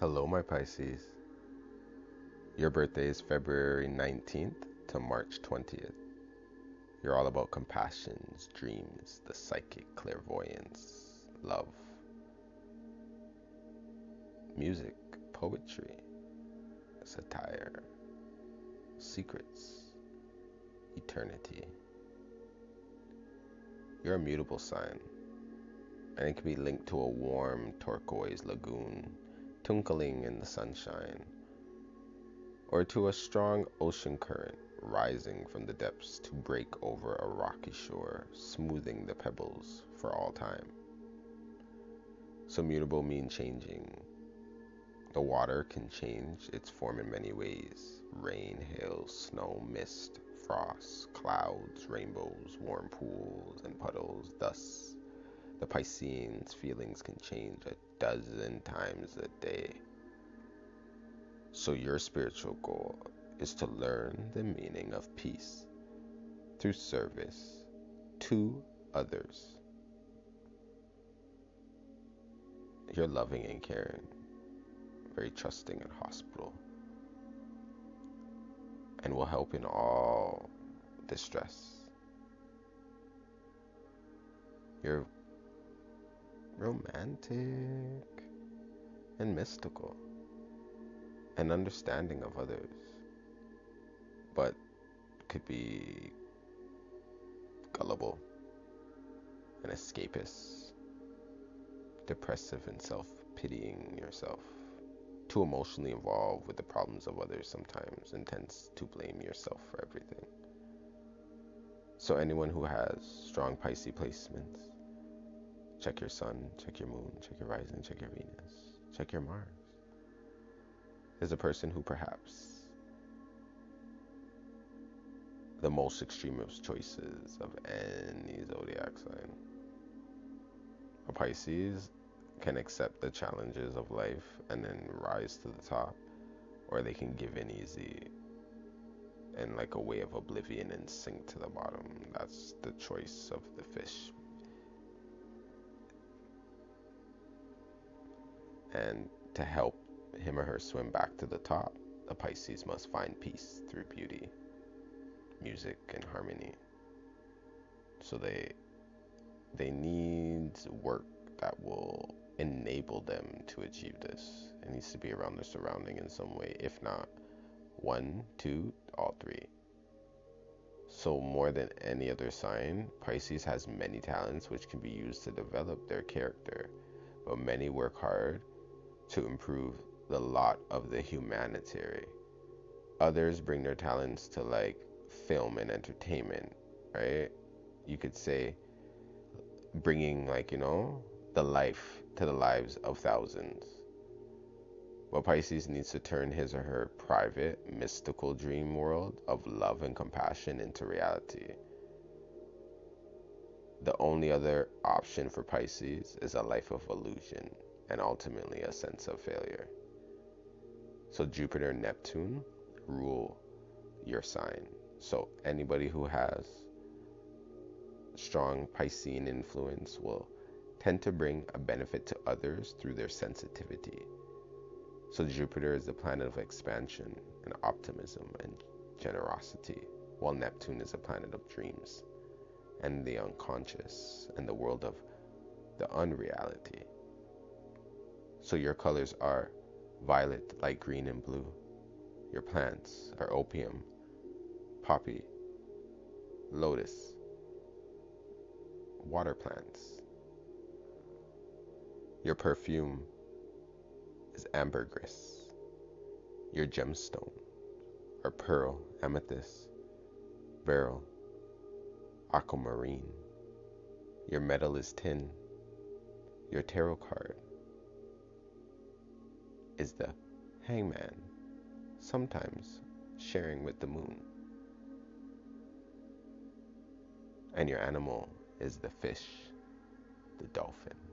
Hello, my Pisces. Your birthday is February 19th to March 20th. You're all about compassions, dreams, the psychic, clairvoyance, love, music, poetry, satire, secrets, eternity. You're a mutable sign, and it can be linked to a warm turquoise lagoon twinkling in the sunshine, or to a strong ocean current rising from the depths to break over a rocky shore, smoothing the pebbles for all time. So mutable mean changing. The water can change its form in many ways rain, hail, snow, mist, frost, clouds, rainbows, warm pools, and puddles. Thus, the Piscean's feelings can change a dozen times a day. So, your spiritual goal is to learn the meaning of peace through service to others. You're loving and caring, very trusting and hospitable, and will help in all distress. You're romantic and mystical and understanding of others, but could be gullible and escapist, depressive and self pitying yourself, too emotionally involved with the problems of others sometimes, and tends to blame yourself for everything. So, anyone who has strong Pisces placements Check your sun, check your moon, check your rising, check your Venus, check your Mars. Is a person who perhaps the most extreme of choices of any zodiac sign. A Pisces can accept the challenges of life and then rise to the top, or they can give in easy and like a way of oblivion and sink to the bottom. That's the choice of the fish And to help him or her swim back to the top, the Pisces must find peace through beauty, music, and harmony. So they they need work that will enable them to achieve this. It needs to be around their surrounding in some way, if not one, two, all three. So, more than any other sign, Pisces has many talents which can be used to develop their character, but many work hard to improve the lot of the humanitarian. Others bring their talents to like film and entertainment, right? You could say bringing like, you know, the life to the lives of thousands. But Pisces needs to turn his or her private, mystical dream world of love and compassion into reality. The only other option for Pisces is a life of illusion and ultimately a sense of failure. So Jupiter and Neptune rule your sign. So anybody who has strong Piscean influence will tend to bring a benefit to others through their sensitivity. So Jupiter is the planet of expansion and optimism and generosity, while Neptune is a planet of dreams and the unconscious and the world of the unreality. So your colors are violet, light green, and blue. Your plants are opium, poppy, lotus, water plants. Your perfume is ambergris. Your gemstone are pearl, amethyst, beryl, aquamarine. Your metal is tin. Your tarot card is the hangman, sometimes sharing with the moon. And your animal is the fish, the dolphin.